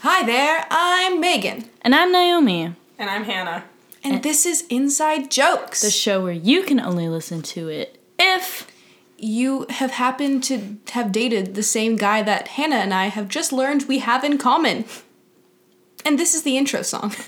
Hi there, I'm Meghan. And I'm Naomi, And I'm Hannah. And this is Inside Jokes. the show where you can only listen to it if you have happened to have dated the same guy that Hannah and I have just learned we have in common. And this is the intro song.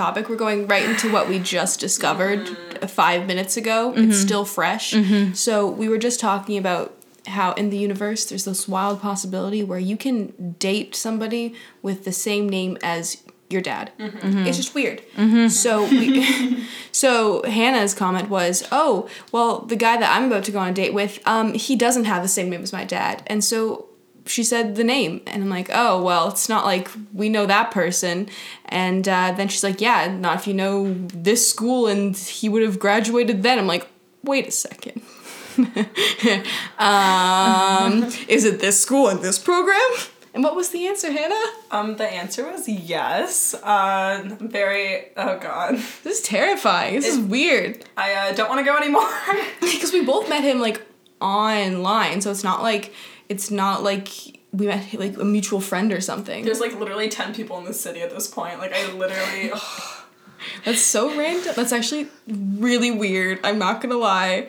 topic. We're going right into what we just discovered uh, five minutes ago. It's mm-hmm. still fresh. Mm-hmm. So we were just talking about how in the universe there's this wild possibility where you can date somebody with the same name as your dad. Mm-hmm. It's just weird. So we, so Hannah's comment was, "Oh, well, the guy that I'm about to go on a date with, um, he doesn't have the same name as my dad." And so she said the name and i'm like oh well it's not like we know that person. And uh, then she's like yeah not if you know this school and he would have graduated then. I'm like wait a second. Um, is it this school and this program? And what was the answer hannah? Um, the answer was yes. Uh, very. Oh God, this is terrifying. This is weird. I uh, don't want to go anymore. because we both met him like online so it's not like it's not like we met like a mutual friend or something There's like literally ten people in the city at this point. Like I literally. That's so random. That's actually really weird. I'm not gonna lie.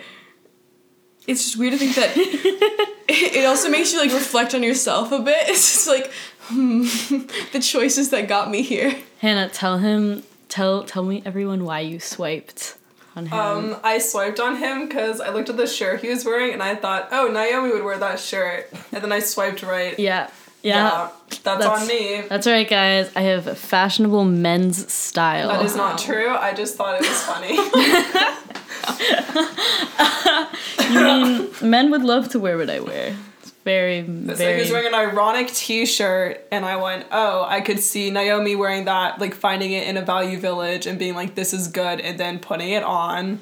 It's just weird to think that it also makes you like reflect on yourself a bit. It's just like hmm, the choices that got me here. Hannah, tell him, tell tell me everyone why you swiped on him. Um, I swiped on him because I looked at the shirt he was wearing and I thought, oh, Naomi would wear that shirt. And then I swiped right. yeah, yeah, that's, on me. That's right, guys. I have fashionable men's style. That is not true. I just thought it was funny. you mean men would love to wear what I wear. It's very, It's like very. he was wearing an ironic T-shirt, and I went, "Oh, I could see Naomi wearing that, like finding it in a Value Village and being like, this is good,' and then putting it on,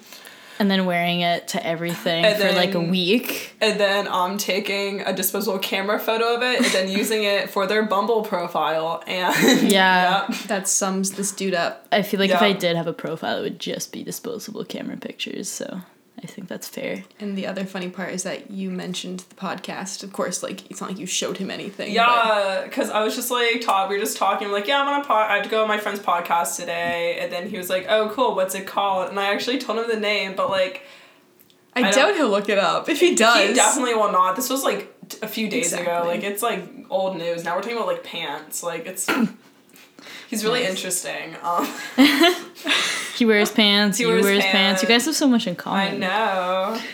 and then wearing it to everything And for like a week. and then um taking a disposable camera photo of it, and then using it for their Bumble profile, and Yeah. Yep. That sums this dude up. I feel like if I did have a profile, it would just be disposable camera pictures. So I think that's fair. And the other funny part is that you mentioned the podcast. Of course, like it's not like you showed him anything. Yeah, because I was just like, talk. We were just talking. I'm like, yeah, I'm on a pod. I have to go on my friend's podcast today, and then he was like, oh, cool. What's it called? And I actually told him the name, but like, I, I don't- doubt he'll look it up. If he does, He definitely will not. This was like t- a few days ago. Like it's like old news. Now we're talking about like pants. Like it's. He's really interesting. Um, He wears pants. He you wears wears pants. You guys have so much in common. I know.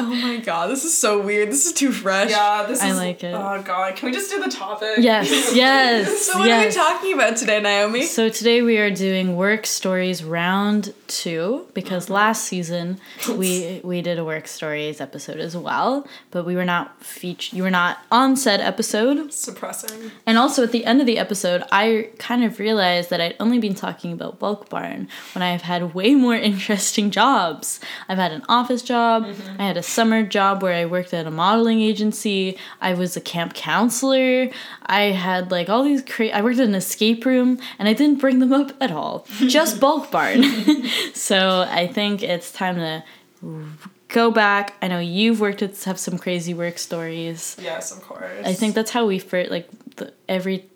Oh my god, this is so weird. This is too fresh. Yeah, this I is. like it. Oh god, can we just do the topic? Yes, yes, So what yes. are we talking about today, Naomi? So today we are doing work stories round two because last season we we did a work stories episode as well, but we were not featured. You were not on said episode, Suppressing. and also at the end of the episode, I kind of realized that I'd only been talking about Bulk Barn when I have had way more interesting jobs. I've had an office job. Mm-hmm. I had a summer job where I worked at a modeling agency. I was a camp counselor. I had like all these cra- I worked in an escape room and I didn't bring them up at all. Just Bulk Barn. So I think it's time to go back. I know you've worked with have some crazy work stories. Yes, of course. I think that's how we first like the, every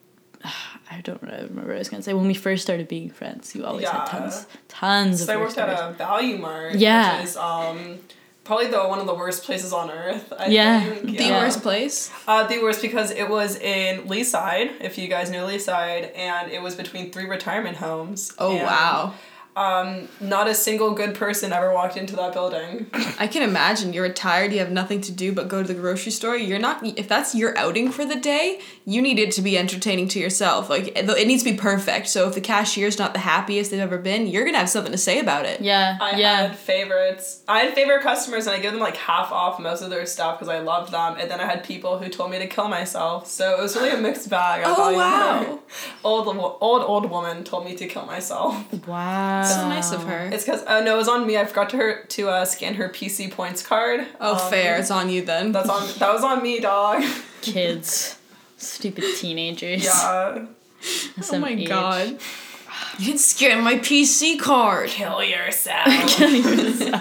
I don't remember what I was gonna say. When we first started being friends, you always Yeah. had tons, tons So of I weird worked at a Valu-Mart, Yeah. which is um, probably the one of the worst places on earth. I Yeah. think. The Yeah. worst place. Uh, the worst because it was in Leaside, if you guys know Leaside, and it was between three retirement homes. Oh wow. Um, not a single good person ever walked into that building. I can imagine you're retired, you have nothing to do but go to the grocery store. You're not if that's your outing for the day, you need it to be entertaining to yourself. Like it it needs to be perfect. So if the cashier's not the happiest they've ever been, you're going to have something to say about it. Yeah, I yeah. had favorites. I had favorite customers, and I give them like half off most of their stuff because I loved them. And then I had people who told me to kill myself. So it was really a mixed bag. I Oh, wow. Old old old woman told me to kill myself. Wow. So nice of her. It's because uh, no, it was on me. I forgot to her to uh, scan her PC points card. Oh, Um, fair. It's on you then. That's on. That was on me, dog. Kids. Stupid teenagers. yeah. Some oh my age. god. You didn't scan my PC card. Kill yourself. and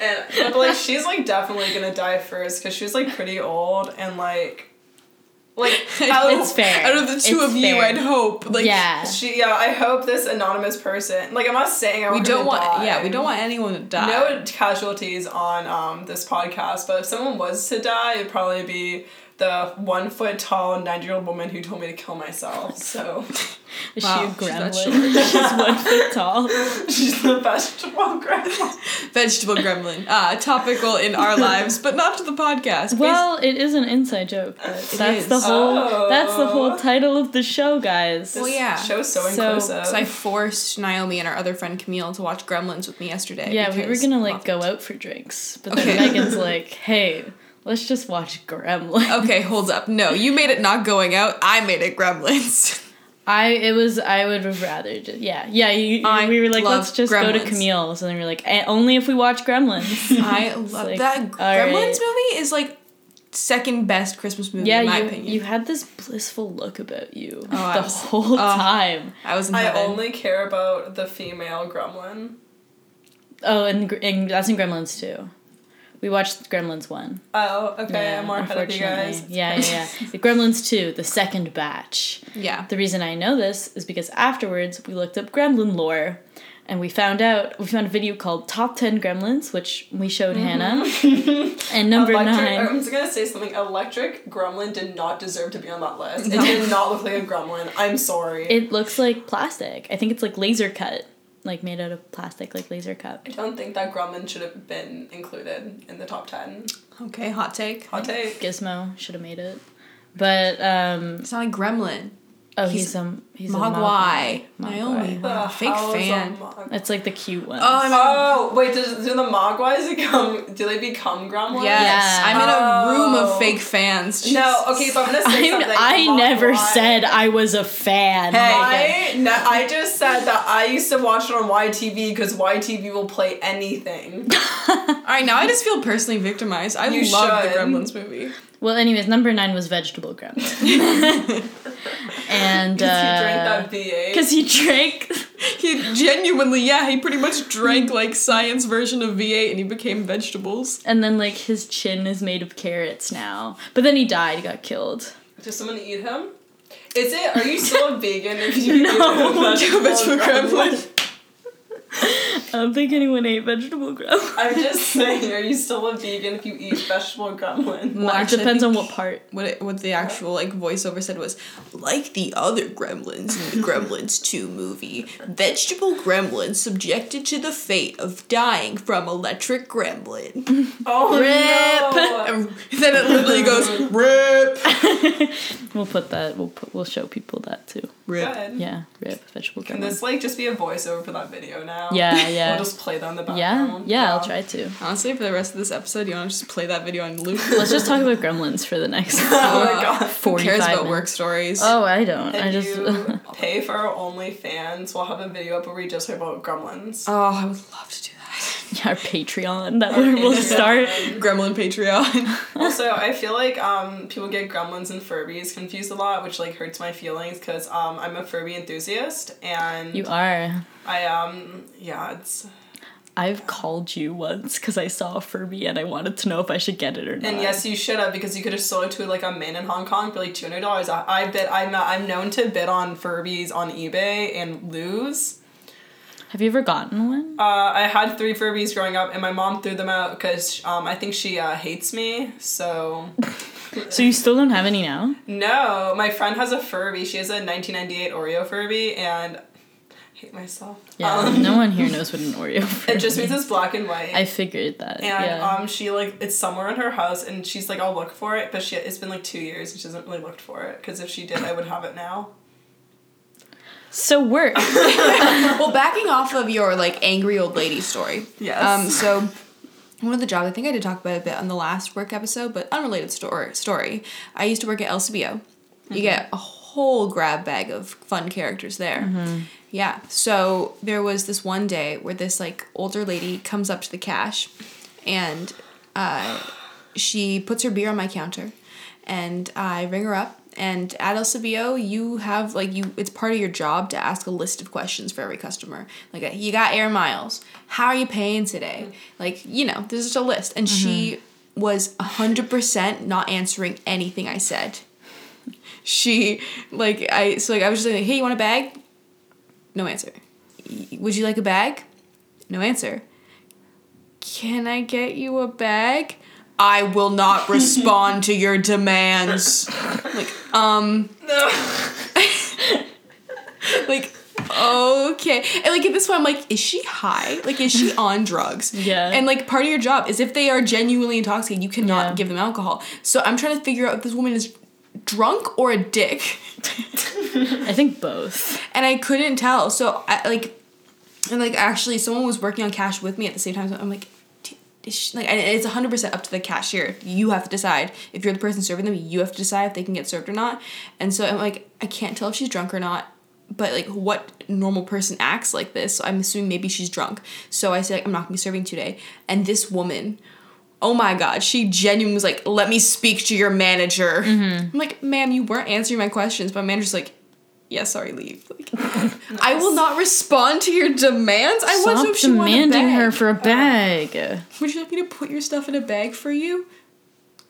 but like she's like definitely gonna die first because she was like pretty old and like like out, It's fair. Out of the two It's of you. I'd hope. Like, yeah. She yeah. I hope this anonymous person like I'm not saying I We want her don't to want. die. Yeah, we don't want anyone to die. no casualties on um this podcast. But if someone was to die, it'd probably be the one foot tall ninety year old woman who told me to kill myself. So Is Wow, she a gremlin? She's one foot tall. she's the vegetable gremlin. Vegetable gremlin. Ah, topical in our lives, but not to the podcast. Well, it is an inside joke. But that's the whole. Oh. That's the whole title of the show, guys. Well, yeah. Show's so So- inclusive. Because I forced Naomi and our other friend Camille to watch Gremlins with me yesterday. Yeah, we were gonna like go out for drinks, but then Okay. Meghan's like, "Hey, let's just watch Gremlins." Okay, hold up. No, you made it not going out. I made it Gremlins. I it was I would have rather just yeah yeah you, you- I we were like let's just go to Gremlins. Camille's and then we were like "Eh, only if we watch Gremlins. I love like, that. Gremlins right. movie is like second best Christmas movie yeah, in my you opinion. you had this blissful look about you Oh, I the was- whole oh. time. I was in I only care about the female gremlin. Oh, and, and that's in Gremlins too. We watched Gremlins one. Oh, okay. Yeah, I'm more ahead of you guys. Yeah, yeah, yeah. the Gremlins two, the second batch. yeah. The reason I know this is because afterwards we looked up gremlin lore and we found out we found a video called Top 10 Gremlins, which we showed mm-hmm. Hannah. and number Electric, nine. I'm just gonna say something. Electric Gremlin did not deserve to be on that list. It did not look like a gremlin. I'm sorry. It looks like plastic. I think it's like laser cut. Like made out of plastic, like laser cut. I don't think that Gremlin should have been included in the top ten. Okay, hot take. Hot take. Gizmo should have made it. But um It's not like Gremlin. Oh He's he's, um he's a Mogwai. Mogwai. Naomi. Mogwai. Fake hell is a fan. It's like the cute one. Oh, I'm Oh wait, does, do the Mogwais become? Do they become Gremlins? Yes, Yeah. I'm in a room Oh. of fake fans. No. Okay, but I'm gonna say I'm, something. I The never said I was a fan. I, no, I just said that I used to watch it on YTV because YTV will play anything. All right, now I just feel personally victimized. I You love the. Gremlins movie. Well, anyways, number nine was vegetable gremlin. and Because he drank uh, that V8. because he drank. He genuinely, yeah, he pretty much drank like science version of V8 and he became vegetables. And then like his chin is made of carrots now. But then he died. He got killed. Does someone eat him? Is it? Are you still a vegan if you No. eat a vegetable Vegetable gremlin? gremlin. I don't think anyone ate vegetable gremlin. I'm just saying, are you still a vegan if you eat vegetable gremlin? Well, it depends on what part. What it, what the actual like voiceover said was like the other Gremlins in the Gremlins Two movie, vegetable Gremlin subjected to the fate of dying from electric Gremlin. Oh Rip. no! Then it literally goes rip, We'll put that. We'll put. We'll show people that too. rip. Good. Yeah, rip vegetable Can this like just be a voiceover for that video now? Yeah, yeah. We'll just play that in the yeah, background. yeah. I'll try to. Honestly, for the rest of this episode, you want to just play that video on loop. Let's just talk about gremlins for the next Oh my god. Who cares about minutes. work stories? Oh, I don't. If I just. you pay for our OnlyFans, we'll have a video up where we just talk about gremlins. Oh, I would love to do that. our Patreon that we will start. Gremlin Patreon. also, I feel like um people get gremlins and Furbies confused a lot, which like hurts my feelings because um I'm a Furby enthusiast and You are. I um yeah it's I've called you once because I saw a Furby and I wanted to know if I should get it or not. And yes, you should have because you could have sold it to like a man in Hong Kong for like two hundred dollars. I, I bid. I'm I'm known to bid on Furbies on eBay and lose. Have you ever gotten one? Uh, I had three Furbies growing up, and my mom threw them out because um, I think she uh, hates me. So So you still don't have any now? no, my friend has a Furby. She has a 1998 Oreo Furby, and I hate myself. Yeah, Um, no one here knows what an Oreo Furby is. it just means it's black and white. I figured that. and yeah. um, she like it's somewhere in her house, and she's like, I'll look for it, but she it's been like two years, and she hasn't really looked for it. Because if she did, I would have it now. So work. well, backing off of your like angry old lady story. Yes. Um. So. One of the jobs I think I did talk about a bit on the last work episode, but unrelated story. Story. I used to work at LCBO. You get a whole grab bag of fun characters there. Yeah. So there was this one day where this like older lady comes up to the cash, and uh, she puts her beer on my counter, and I ring her up. And at LCBO, you have like you. It's part of your job to ask a list of questions for every customer. Like, you got air miles. How are you paying today? Mm-hmm. Like, you know, there's just a list. And she mm-hmm. was hundred percent not answering anything I said. She like I so like I was just like, hey, you want a bag? No answer. Would you like a bag? No answer. Can I get you a bag? I will not respond to your demands. Like, um, like, okay. And like at this point, I'm like, is she high? Like, is she on drugs? Yeah. And like part of your job is if they are genuinely intoxicated, you cannot Yeah. give them alcohol. So I'm trying to figure out if this woman is drunk or a dick. I think both. and I couldn't tell. So I like, and like actually, someone was working on cash with me at the same time. So I'm like, "D- is she, like, and it's hundred percent up to the cashier. You have to decide if you're the person serving them. You have to decide if they can get served or not. And so I'm like, I can't tell if she's drunk or not. But like, what normal person acts like this? So I'm assuming maybe she's drunk. So I said, like, I'm not gonna be serving today. And this woman. Oh my god, she genuinely was like, let me speak to your manager. Mm-hmm. I'm like, ma'am, you weren't answering my questions. But my manager's like, yeah, sorry, leave. Like, I will not respond to your demands. I want to know Stop if she demanding her for a bag. Would you like me to put your stuff in a bag for you?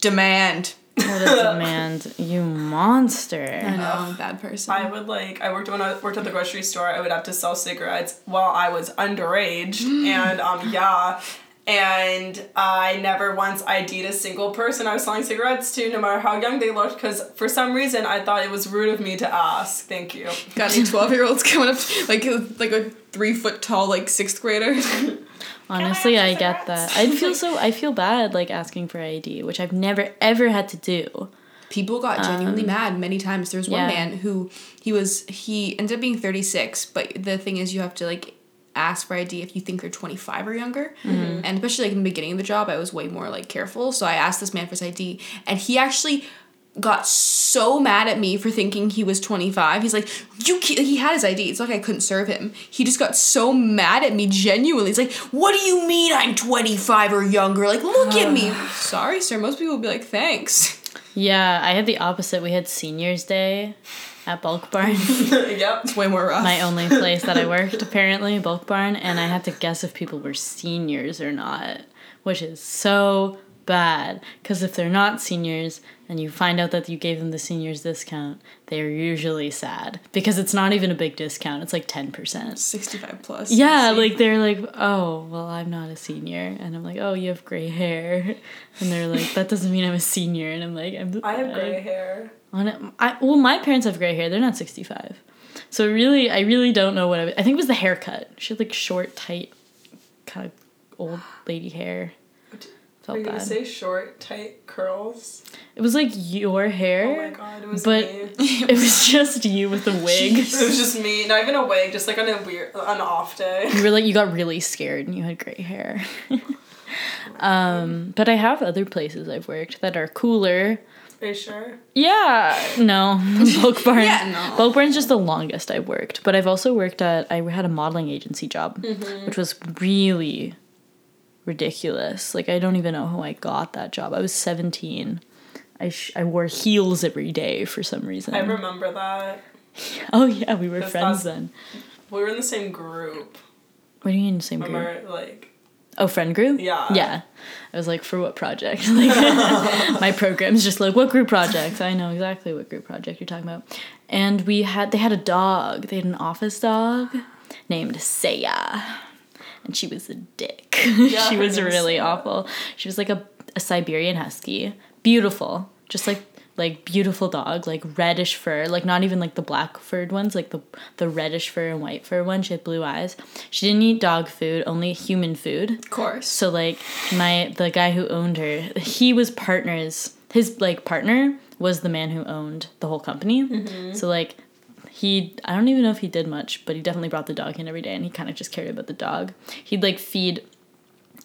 Demand. What a demand, you monster. I know, I'm a bad person. I would like I worked when I worked at the grocery store. I would have to sell cigarettes while I was underage, and um yeah, and I never once ID'd a single person I was selling cigarettes to, no matter how young they looked, because for some reason I thought it was rude of me to ask. Thank you. Got any twelve year olds coming up like a, like a three foot tall like sixth grader? Honestly, I I get that. I feel so. I feel bad like asking for ID, which I've never ever had to do. People got genuinely um, mad many times. There was one yeah. man who he was he ended up being thirty six, but the thing is you have to like ask for ID if you think they're 25 or younger. Mm-hmm. And especially like in the beginning of the job, I was way more like careful. So I asked this man for his ID and he actually got so mad at me for thinking he was 25. He's like, you he had his ID. It's like I couldn't serve him. He just got so mad at me genuinely. He's like, what do you mean I'm 25 or younger? Like, look at me. Sorry, sir. Most people would be like, thanks. Yeah, I had the opposite. We had seniors day at Bulk Barn, yep. It's way more rough. my only place that I worked apparently, Bulk Barn, and I had to guess if people were seniors or not, which is so bad because if they're not seniors and you find out that you gave them the seniors discount, they're usually sad because it's not even a big discount. It's like 10%. 65 plus. Yeah, like they're like, oh, well, I'm not a senior, and I'm like, oh, you have gray hair, and they're like, that doesn't mean I'm a senior, and I'm like, I'm. I have gray hair. On it, I well, my parents have gray hair. They're not sixty five, so really, I really don't know what I. I think it was the haircut. She had like short, tight, kind of old lady hair. Are Felt you gonna say short, tight curls? It was like your Oh hair. my god, it was but me. it was just you with a wig. It was just me, not even a wig, just like on a weird, on an off day. You were like you got really scared and you had gray hair. um, but I have other places I've worked that are cooler. Sure? Yeah, no, Bulk Barn. Yeah, no. Bulk Barn's just the longest I've worked, but I've also worked at. I had a modeling agency job, mm-hmm. which was really ridiculous. Like I don't even know how I got that job. I was seventeen. I sh- I wore heels every day for some reason. I remember that. oh yeah, we were friends then. We were in the same group. What do you mean the same group? Remember, like Oh, friend group? Yeah. Yeah. I was like, for what project? Like, my program's just like, what group project? I know exactly what group project you're talking about. And we had, they had a dog. They had an office dog named Saya. And she was a dick. Yeah, she was really awful. She was like a, a Siberian Husky. Beautiful. Just like, like beautiful dog, like reddish fur, like not even like the black furred ones, like the the reddish fur and white fur one. She had blue eyes. She didn't eat dog food, only human food. Of course. So like my the guy who owned her, he was partners. His like partner was the man who owned the whole company. Mm-hmm. So like he I don't even know if he did much, but he definitely brought the dog in every day and he kind of just cared about the dog. He'd like feed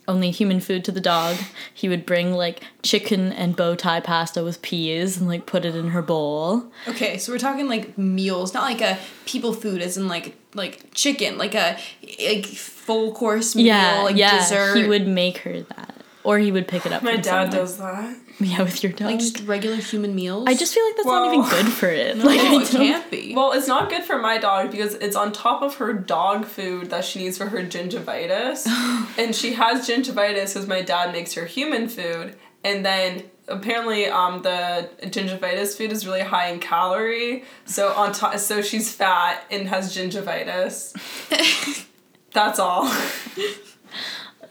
only human food to the dog. He would bring like chicken and bow tie pasta with peas and like put it in her bowl. Okay, so we're talking like meals, not like a people food, as in like like chicken, like a like full course meal, Yeah, like yeah. dessert. He would make her that, or he would pick it up. My from dad somewhere. does that. Yeah, with your dog. like just regular human meals. I just feel like that's not even good for it. Like no, I it can't be. Well, it's not good for my dog because it's on top of her dog food that she needs for her gingivitis. and she has gingivitis because my dad makes her human food. And then apparently um, the gingivitis food is really high in calorie. So on top so she's fat and has gingivitis. That's all.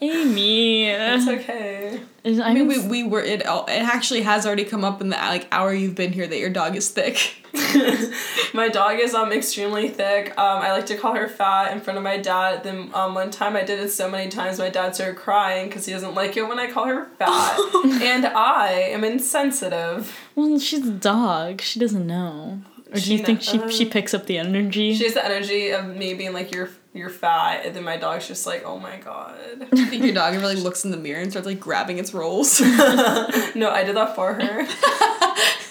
Amy. It's okay. I I mean, mean, we, we were it. It actually has already come up in the like hour you've been here that your dog is thick. My dog is um extremely thick. Um, I like to call her fat in front of my dad. Then um one time I did it so many times my dad started crying because he doesn't like it when I call her fat, and I am insensitive. well, she's a dog. She doesn't know. Or do She you think kno- she she picks up the energy? She has the energy of me being like you're you're fat, and then my dog's just like oh my god. I think your dog really looks in the mirror and starts like grabbing its rolls. no, I did that for her.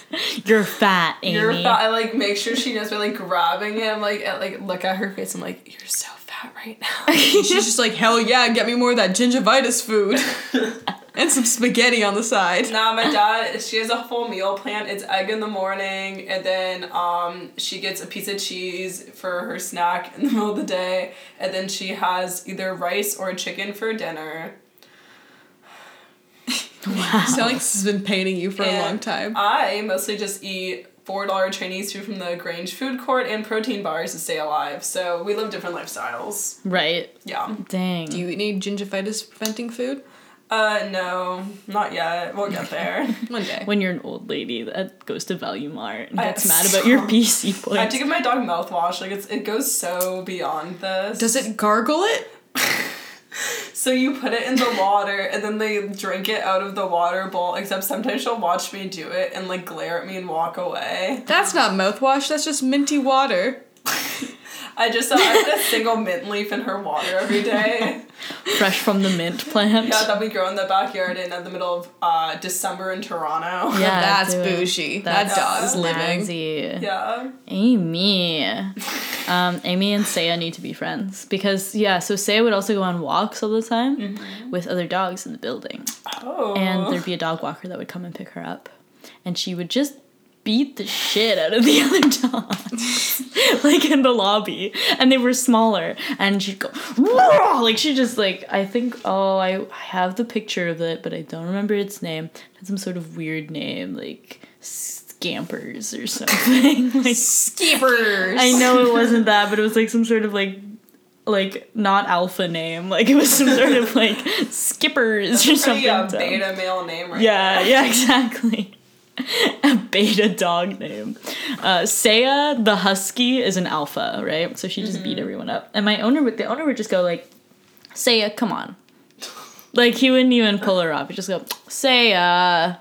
You're fat, Amy. You're fat. I like make sure she knows by like grabbing it. I'm like at, like look at her face. I'm like you're so fat right now. She's just like, hell yeah, get me more of that gingivitis food. And some spaghetti on the side. Nah, my dad, she has a full meal plan. It's egg in the morning, and then um, she gets a piece of cheese for her snack in the middle of the day, and then she has either rice or chicken for dinner. wow. Sound like this has been paining you for a long time. I mostly just eat $4 Chinese food from the Grange food court and protein bars to stay alive. So we live different lifestyles. Right. Yeah. Dang. Do you eat any gingivitis preventing food? Uh, no, not yet. We'll get there. One day. when you're an old lady that goes to Value Mart and gets am mad about your PC PC I have to give my dog mouthwash. Like, it's, it goes so beyond this. Does it gargle it? So you put it in the water and then they drink it out of the water bowl, except sometimes she'll watch me do it and like glare at me and walk away. That's not mouthwash, that's just minty water. I just I put a single mint leaf in her water every day. Fresh from the mint plant. Yeah, that we grow in the backyard in the middle of uh, December in Toronto. Yeah, that's do bougie. That's that dog's living. snazzy. Yeah. Amy. Um, Amy and Saya need to be friends because yeah, so Saya would also go on walks all the time with other dogs in the building. Oh. And there'd be a dog walker that would come and pick her up. And she would just beat the shit out of the other dogs. like in the lobby. And they were smaller. And she'd go "Roar!" like she just like I think oh I, I have the picture of it, but I don't remember its name. It had some sort of weird name, like scampers or something. like Skippers. I know it wasn't that, but it was like some sort of like like not alpha name. Like it was some sort of like skippers or something. Pretty, uh, beta male name right Yeah, yeah, exactly. A beta dog name. Uh, Saya the husky is an alpha, right? So she just beat everyone up. And my owner would the owner would just go like, Saya, come on. Like he wouldn't even pull her up. He'd just go, Saya,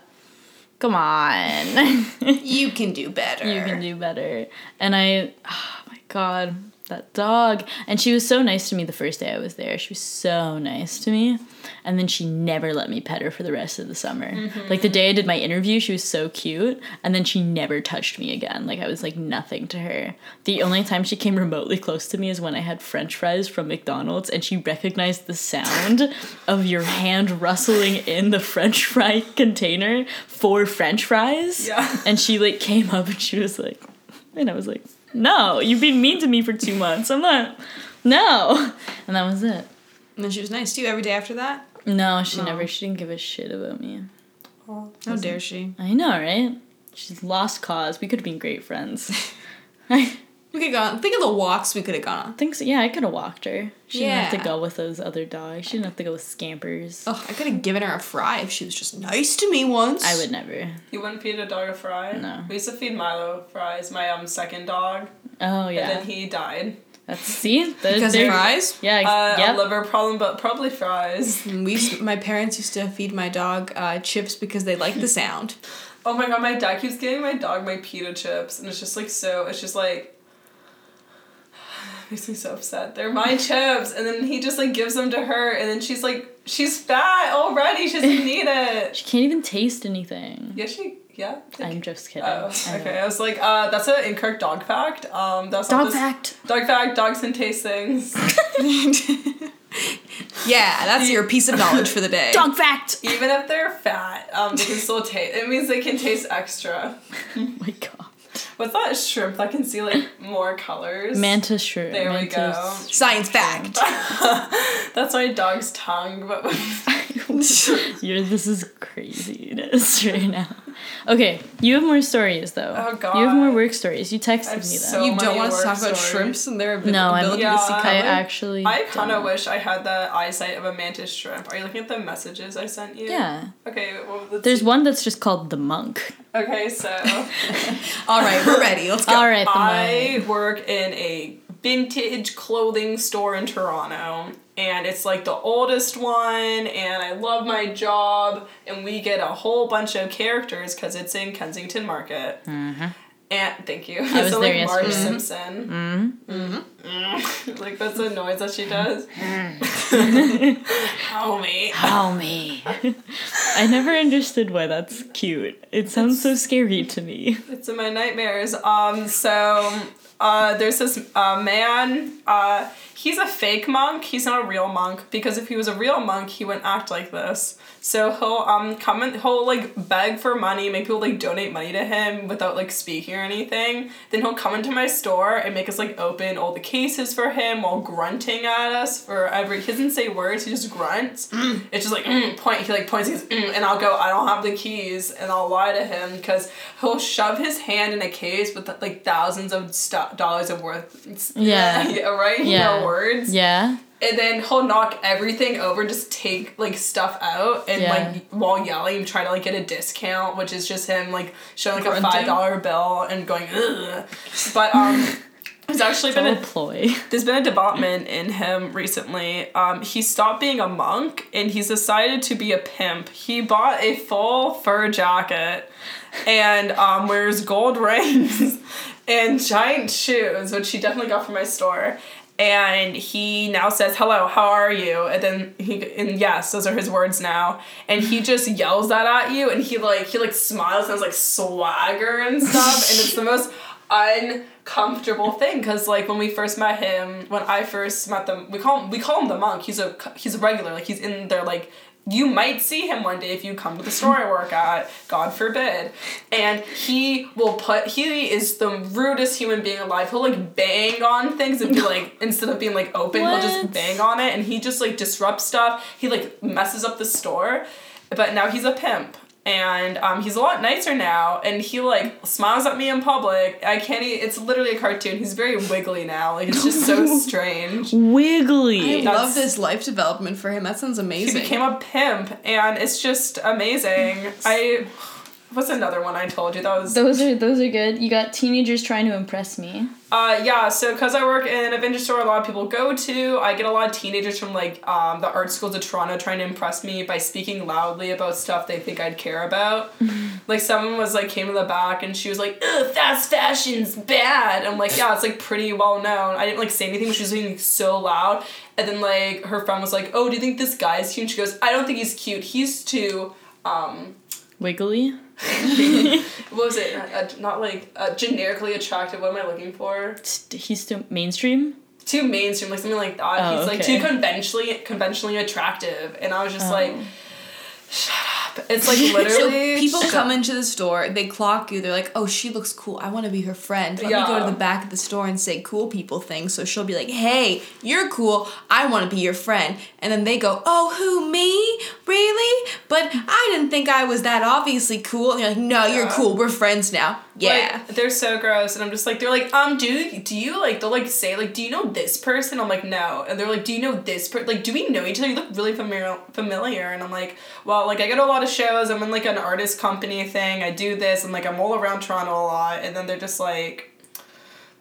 come on. You can do better. you can do better. And I, oh my god, that dog. And she was so nice to me the first day I was there. She was so nice to me. And then she never let me pet her for the rest of the summer. Mm-hmm. Like the day I did my interview, she was so cute. And then she never touched me again. Like I was like nothing to her. The only time she came remotely close to me is when I had french fries from McDonald's and she recognized the sound of your hand rustling in the french fry container for french fries. Yeah. And she like came up and she was like, and I was like, no, you've been mean to me for two months. I'm not, no. And that was it. And then she was nice to you every day after that. No, she No. never. She didn't give a shit about me. How dare she? I know, right? She's lost cause. We could have been great friends. I We could go. Think of the walks we could have gone on. think so. Yeah, I could have walked her. She didn't have to go with those other dogs. She didn't have to go with scampers. Oh, I could have given her a fry if she was just nice to me once. I would never. You wouldn't feed a dog a fry? No. We used to feed Milo fries, my um second dog. Oh And yeah. then he died. That's see. Those, because they're- fries. Yeah. Uh, yep. A liver problem, but probably fries. We my parents used to feed my dog uh, chips because they like the sound. Oh my god, my dad keeps giving my dog my pita chips, and it's just like so. It's just like makes me so upset. They're my chips, and then he just like gives them to her, and then she's like, she's fat already. She doesn't need it. She can't even taste anything. Yeah, she. Yeah. I'm just kidding. Oh, okay. I was like, uh, that's an incorrect dog fact. Um, that's not Dog fact. Dog fact. Dogs can taste things. yeah, that's your piece of knowledge for the day. Dog fact. Even if they're fat, um, they can still taste. It means they can taste extra. Oh my god. What's that shrimp that can see like more colors? Mantis shrimp. There we Mantis. go. Science fact. That's my dog's tongue, but You're this is craziness right now. Okay, you have more stories though. Oh, god. You have more work stories. You texted me them. so- you don't want us to work talk about shrimps and their abi- no, I'm, ability Yeah, to see color? I actually. I kind of don't. wish I had the eyesight of a mantis shrimp. Are you looking at the messages I sent you? Yeah. Okay. Well, There's see. one that's just called the monk. Okay, so All right, we're ready. Let's go. All right, the I monk. work in a vintage clothing store in Toronto, and it's like the oldest one, and I love my job, and we get a whole bunch of characters because it's in Kensington Market. Mm-hmm. And thank you. Mm-hmm. I was so there like Marge yesterday. Simpson. Mm-hmm. like that's the noise that she does. Homie. Oh me. I never understood why that's cute. It sounds so scary to me. It's in my nightmares. Um, so uh, there's this uh, man. Uh, he's a fake monk. He's not a real monk because if he was a real monk, he wouldn't act like this. So he'll um come and he'll like beg for money, make people like donate money to him without like speaking or anything. Then he'll come into my store and make us like open all the cases for him while grunting at us for every. He doesn't say words. He just grunts. It's just like mm, point. He like points. He goes, mm, and I'll go. I don't have the keys, and I'll lie to him because he'll shove his hand in a case with like thousands of stu- dollars of worth. Yeah. yeah, right. Yeah. No words Yeah. And then he'll knock everything over, just take like stuff out, and Yeah. like while yelling, try to like get a discount, which is just him like showing like a five dollar bill and going ugh. But um, there's actually been a ploy. there's been a development in him recently. Um, he stopped being a monk and he's decided to be a pimp. He bought a full fur jacket and um, wears gold rings and giant shoes, which he definitely got from my store. And he now says, "Hello, how are you?" And then he and yes, those are his words now. And he just yells that at you, and he like he like smiles and has like swagger and stuff, and it's the most uncomfortable thing because like when we first met him when i first met them we call him we call him the monk he's a he's a regular like he's in there like you might see him one day if you come to the store I work at, God forbid. And he will put, he is the rudest human being alive. He'll like bang on things and be like, instead of being like open, he'll just bang on it and he just like disrupts stuff. He like messes up the store. But now he's a pimp. And um, he's a lot nicer now, and he like smiles at me in public. I can't. e- It's literally a cartoon. He's very wiggly now. Like it's just so strange. Wiggly. I That's- love this life development for him. That sounds amazing He amazing. became a pimp, and it's just amazing. I what's another one I told you that was Those are those are good. You got teenagers trying to impress me. uh yeah. So because I work in a vintage store, a lot of people go to. I get a lot of teenagers from like um the art schools of Toronto trying to impress me by speaking loudly about stuff they think I'd care about. like someone was like came in the back and she was like, "Ugh, fast fashion's bad." I'm like, yeah, it's like pretty well known. I didn't like say anything, but she was being so loud. And then like her friend was like, "Oh, do you think this guy's cute?" And she goes, "I don't think he's cute. He's too." Um, Wiggly. what was it? Uh, not like uh, generically attractive. What am I looking for? He's too mainstream. Too mainstream, like something like that. Oh, He's like too conventionally conventionally attractive, and I was just Oh. like, shut up. It's like literally So people come into the store, they clock you, they're like, oh, she looks cool. I want to be her friend. Let me go to the back of the store and say cool people things. So she'll be like, hey, you're cool. I want to be your friend. And then they go, oh, who, me? Really? But I didn't think I was that obviously cool. And you're like, no, you're cool. We're friends now. Yeah. Like, they're so gross, and I'm just like, they're like, um, do you, do you like? They'll like say like, do you know this person? I'm like, no, and they're like, do you know this person? Like, do we know each other? You look really familiar, familiar, and I'm like, well, like I go to a lot of shows. I'm in like an artist company thing. I do this, and like I'm all around Toronto a lot, and then they're just like.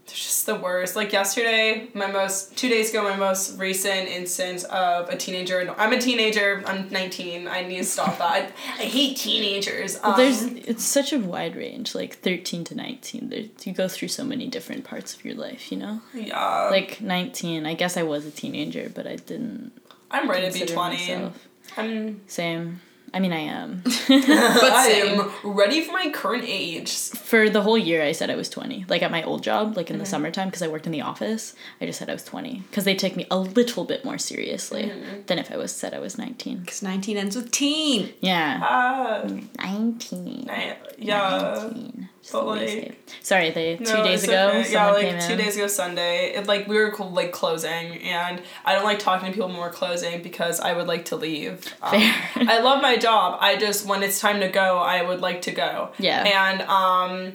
They're just the worst. Like yesterday, my most two days ago, my most recent instance of a teenager. I'm a teenager. I'm 19. I need to stop that. I, I hate teenagers. Um, There's it's such a wide range, like thirteen to nineteen. There, you go through so many different parts of your life, you know. yeah. Like nineteen, I guess I was a teenager, but I didn't. I'm ready to be 20. myself. I'm Same. I mean, I am. but I am ready for my current age. For the whole year, I said I was twenty. Like at my old job, like in Mm-hmm. the summertime, because I worked in the office, I just said I was twenty because they take me a little bit more seriously Mm-hmm. than if I was said I was nineteen. Because 19 ends with teen. Yeah. Ah, Nineteen. I- yeah. 19. Just but the like- Sorry, they two No, days ago. okay. Yeah, like came two in. days ago Sunday. It like we were like closing, and I don't like talking to people when we're closing because I would like to leave. Um, Fair. I love my job. I just when it's time to go, I would like to go. Yeah. And um,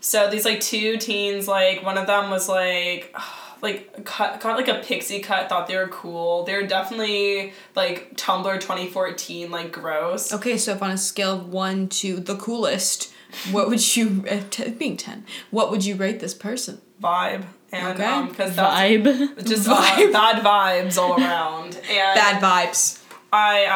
so these like two teens, like one of them was like. Like cut, got like a pixie cut. Thought they were cool. They're definitely like Tumblr twenty fourteen, like gross. Okay, so if on a scale of 1 to the coolest, what would you, uh, t- being 10, what would you rate this person? Vibe and Okay. um, because that's Vibe. just Vibe. uh, bad vibes all around and Bad vibes. I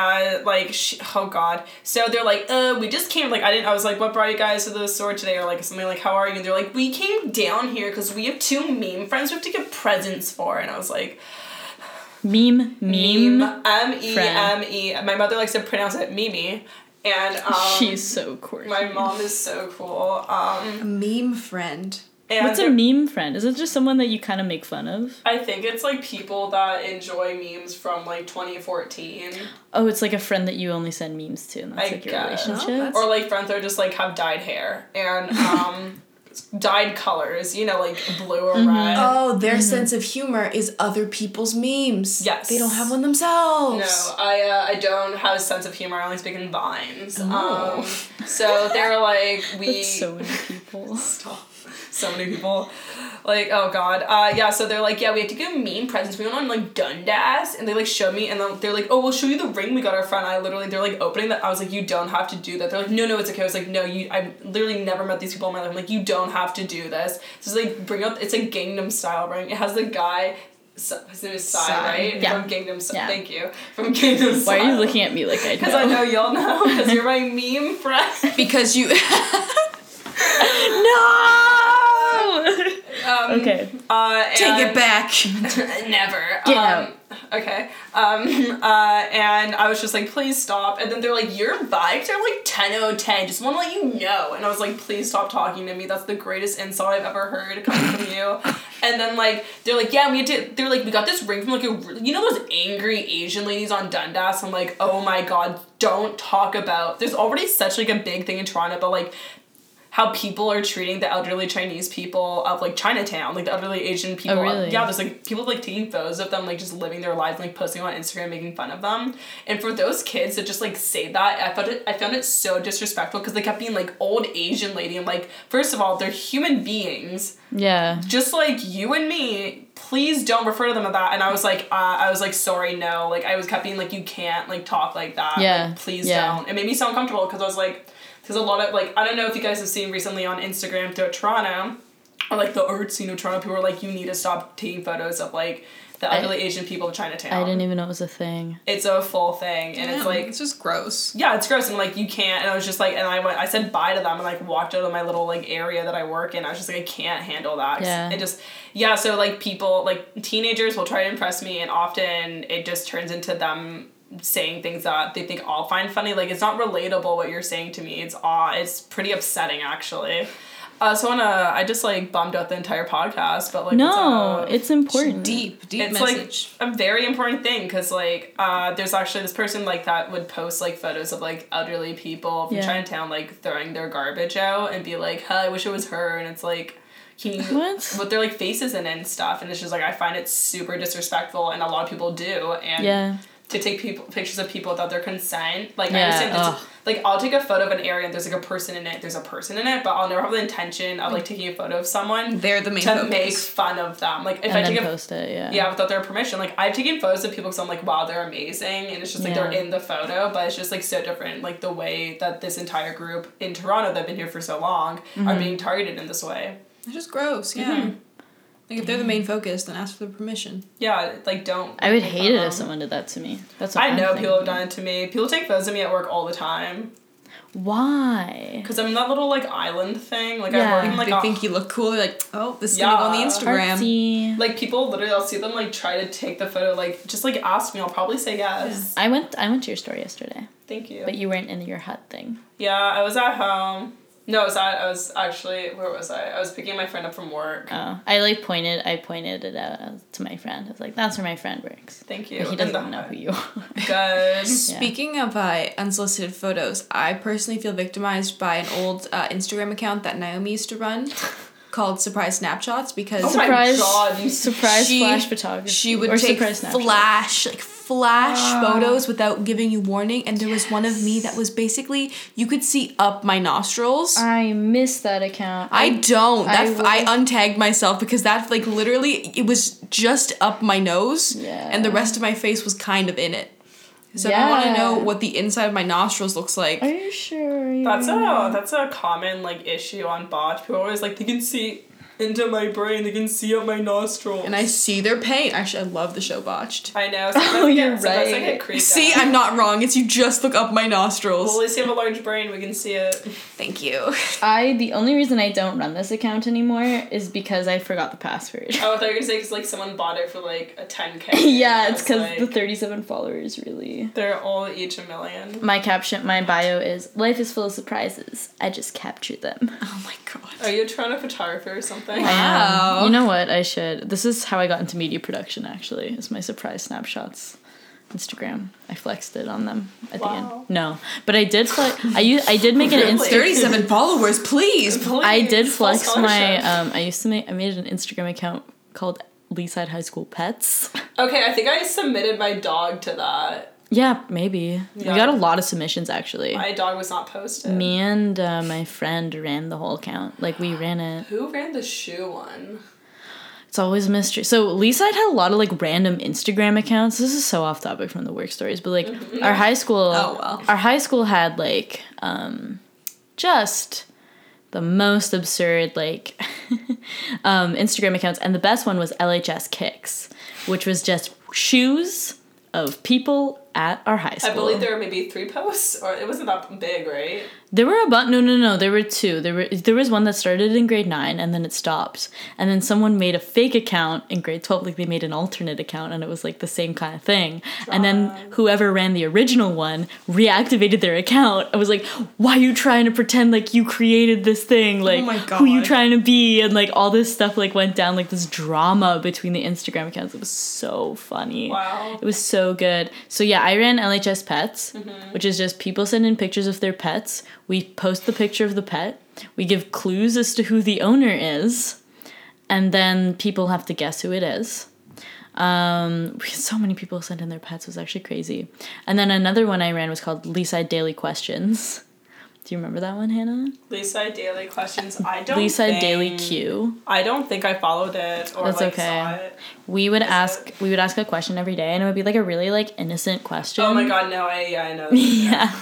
uh like sh- oh god so they're like uh we just came like I didn't I was like what brought you guys to the store today or like something like how are you and they're like we came down here because we have two meme friends we have to get presents for and I was like Meme. Meme. M E M E my mother likes to pronounce it Mimi and um She's so quirky. my mom is so cool um A meme friend. and What's a meme friend? Is it just someone that you kind of make fun of? I think it's like people that enjoy memes from like 2014 Oh, it's like a friend that you only send memes to, and that's I like your guess. relationship. Oh, that's- or like friends that just like have dyed hair and um dyed colors you know like blue or red Oh, their sense of humor is other people's memes. Yes. They don't have one themselves. no i uh, i don't have a sense of humor i only speak in vines Oh. um so they're like we That's so many people. Stop. So many people like oh god uh yeah so they're like yeah we have to give meme presents we went on like dundas and they like showed me and then they're like oh we'll show you the ring we got our friend i literally they're like opening that i was like you don't have to do that they're like no no it's okay i was like no you i literally never met these people in my life i'm like you don't have to do this so it's like bring up it's a gangnam style ring it has the guy his name is Psy, Psy. right? Yeah. From Gangnam Style. Yeah. Thank you. From Kingdom Gangnam Why are you looking at me like I know? Because I know y'all know. Because you're my meme friend. Because you. No. Um, okay. Uh, Take it back. Never. Get um, out. Okay. Um, uh, and I was just like, please stop. And then they're like, your vibes are like 10 out of 10. Just want to let you know. And I was like, please stop talking to me. That's the greatest insult I've ever heard coming from you. And then like, they're like, yeah, we had to, they're like, we got this ring from like a, you know those angry Asian ladies on Dundas? I'm like, oh my god, don't talk about, there's already such like a big thing in Toronto, but like, how people are treating the elderly Chinese people of like Chinatown, like the elderly Asian people. Oh, really? Yeah, there's like people like taking photos of them, like just living their lives, and, like posting on Instagram, making fun of them. And for those kids to just like say that, I found it, I found it so disrespectful because they kept being like old Asian lady. and like, first of all, they're human beings, Yeah. just like you and me. Please don't refer to them as that. And I was like, uh, I was like, sorry, no. Like I was kept being like, you can't like talk like that. Yeah, Like, please yeah. don't. It made me so uncomfortable because I was like, there's a lot of like I don't know if you guys have seen recently on Instagram to Toronto or like the art scene of Toronto. People are like, you need to stop taking photos of like the I- Asian people of Chinatown. I didn't even know it was a thing. It's a full thing, and it's like it's just gross. yeah, it's gross and like you can't. And I was just like, and I went, I said bye to them and like walked out of my little like area that I work in. I was just like, I can't handle that. Yeah. It just yeah. So like people like teenagers will try to impress me, and often it just turns into them saying things that they think I'll find funny. Like it's not relatable what you're saying to me. It's aw. It's pretty upsetting actually. I also wanna. I just like bummed out the entire podcast, but like No, it's, a- it's important. Deep, deep it's message. like a very important thing because like uh, there's actually this person like that would post like photos of like elderly people from Yeah. Chinatown like throwing their garbage out and be like, "Huh, I wish it was her," and it's like. Can you, What? with their like faces in it and stuff and it's just like I find it super disrespectful and a lot of people do and Yeah. To take people pictures of people without their consent. Like I Yeah, understand ugh. this, like I'll take a photo of an area and there's like a person in it. There's a person in it, but I'll never have the intention of like taking a photo of someone They're the main to focus. make fun of them. Like if And I take a post it, yeah. yeah without their permission, like I've taken photos of people because I'm like wow they're amazing and it's just like they're in the photo, but it's just like so different. Like the way that this entire group in Toronto that've been here for so long Mm-hmm. are being targeted in this way. It's just gross, yeah. Mm-hmm. Like if they're the main focus, then ask for the permission. Yeah, like don't. I would hate it if someone did that to me. That's what I I'm know thinking. people have done it to me. People take photos of me at work all the time. Why? Because I'm that little like island thing. Like Yeah. I work in like they a think you look cool. They're like, oh, this is gonna go on the Yeah. Instagram. Artsy. like people literally I'll see them like try to take the photo like just like ask me I'll probably say yes. I went. I went to your store yesterday, Thank you. but you weren't in your hut thing. yeah, I was at home. No, I was at I was actually where was I? I was picking my friend up from work. Oh, I like pointed. I pointed it out uh, to my friend. I was like, "That's where my friend works." Thank you. But he doesn't know who you are. Good. Speaking of uh, unsolicited photos, I personally feel victimized by an old uh, Instagram account that Naomi used to run called Surprise Snapshots because Oh my surprise! God, surprise she- flash photography. she would or take surprise snapshot. flash like flash Ah. photos without giving you warning and there was one of me that was basically you could see up my nostrils I miss that account. I don't. I That I, would- untagged myself because that like literally it was just up my nose, Yeah. and the rest of my face was kind of in it. So if I want to know what the inside of my nostrils looks like, Are you sure? That's a that's a common like issue on Botched. People always like they can see into my brain, they can see up my nostrils. and I see their pain. Actually, I love the show Botched. I know. Sometimes Oh, I you're get, sometimes I right. get See, out. I'm not wrong. It's you just look up my nostrils. Well, at least you have a large brain. We can see it. Thank you. I the only reason I don't run this account anymore is because I forgot the password. Oh, I thought you were gonna say because like someone bought it for like a ten k. yeah, it's because the thirty-seven followers really. they're all each a million. My caption, my bio is "Life is full of surprises. I just capture them." Oh my god. Are you a Toronto photographer or something? Wow. Um, you know what? I should. This is how I got into media production. Actually, is my surprise snapshots. Instagram. I flexed it on them at the end. No, but I did flex. I u- I did make an Really? Insta. 37 followers, please. please. I did flex my. scholarship. Um, I used to make. I made an Instagram account called Leaside High School Pets. Okay, I think I submitted my dog to that. Yeah, maybe. Yeah. We got a lot of submissions actually. My dog was not posted. Me and uh, my friend ran the whole account. Like we ran it. Who ran the shoe one? It's always a mystery. So Lisa had a lot of like random Instagram accounts. This is so off topic from the work stories, but like our high school, Oh, well. our high school had like um, just the most absurd like um, Instagram accounts, and the best one was LHS Kicks, which was just shoes of people at our high school. I believe there were maybe three posts, or it wasn't that big, right? There were about no no no there were two. There were there was one that started in grade nine and then it stopped and then someone made a fake account in grade twelve like they made an alternate account and it was like the same kind of thing. And then whoever ran the original one reactivated their account. I was like why are you trying to pretend like you created this thing? Oh like my who you trying to be? And like all this stuff like went down like this drama between the Instagram accounts. It was so funny. Wow. it was so good. So yeah, I ran LHS Pets, which is just people send in pictures of their pets. We post the picture of the pet. We give clues as to who the owner is, and then people have to guess who it is. Um, we so many people sent in their pets. It was actually crazy. And then another one I ran was called Lisa Daily Questions. Do you remember that one, Hannah? Lisa Daily questions. I don't. Lisa think, Daily Q. I don't think I followed it or That's like okay. saw it. We would ask it? we would ask a question every day, and it would be like a really like innocent question. Oh my god, no, I yeah, I know. yeah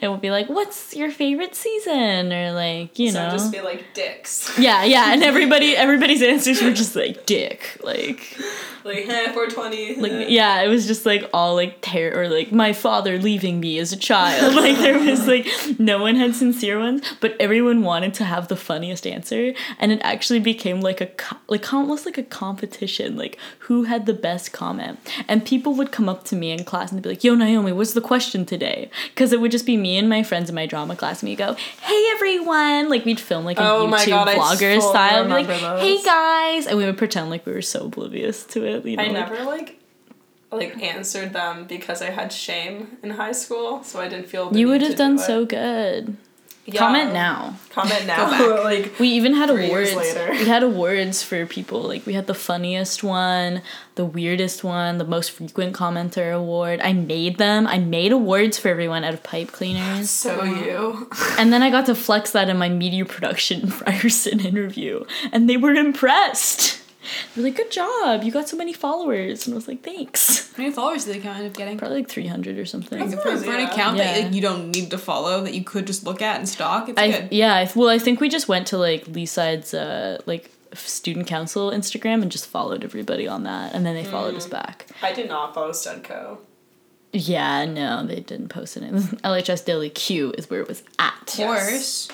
it would be like what's your favorite season or like you know. so know just be like dicks. yeah yeah and everybody everybody's answers were just like dick like like eh, 420. like yeah it was just like all like terror or like my father leaving me as a child like there was like no one had sincere ones, but everyone wanted to have the funniest answer, and it actually became like a like almost like a competition, like who had the best comment. And people would come up to me in class and be like, "Yo, Naomi, what's the question today?" Because it would just be me and my friends in my drama class, and we go, "Hey everyone!" Like we'd film like a Oh YouTube God, vlogger style, and be like, remember "Hey guys," and we would pretend like we were so oblivious to it. You know, I like- never like like answered them because I had shame in high school, so I didn't feel. the You would have done do it. so good. Yeah. Comment now. Comment now. like We even had Three awards. years later. We had awards for people. Like we had the funniest one, the weirdest one, the most frequent commenter award. I made them. I made awards for everyone out of pipe cleaners. so you. And then I got to flex that in my media production Ryerson interview. And they were impressed. They're like, good job. You got so many followers. And I was like, thanks. How many followers did they kind of getting? Probably like 300 or something. That's For, for an Yeah. account that like, you don't need to follow, that you could just look at and stalk, it's I good. yeah, well, I think we just went to like Leaside's uh like student council Instagram and just followed everybody on that, and then they followed us back. I did not follow Studco. Yeah, no, they didn't post it. LHS Daily Q is where it was at. Of course.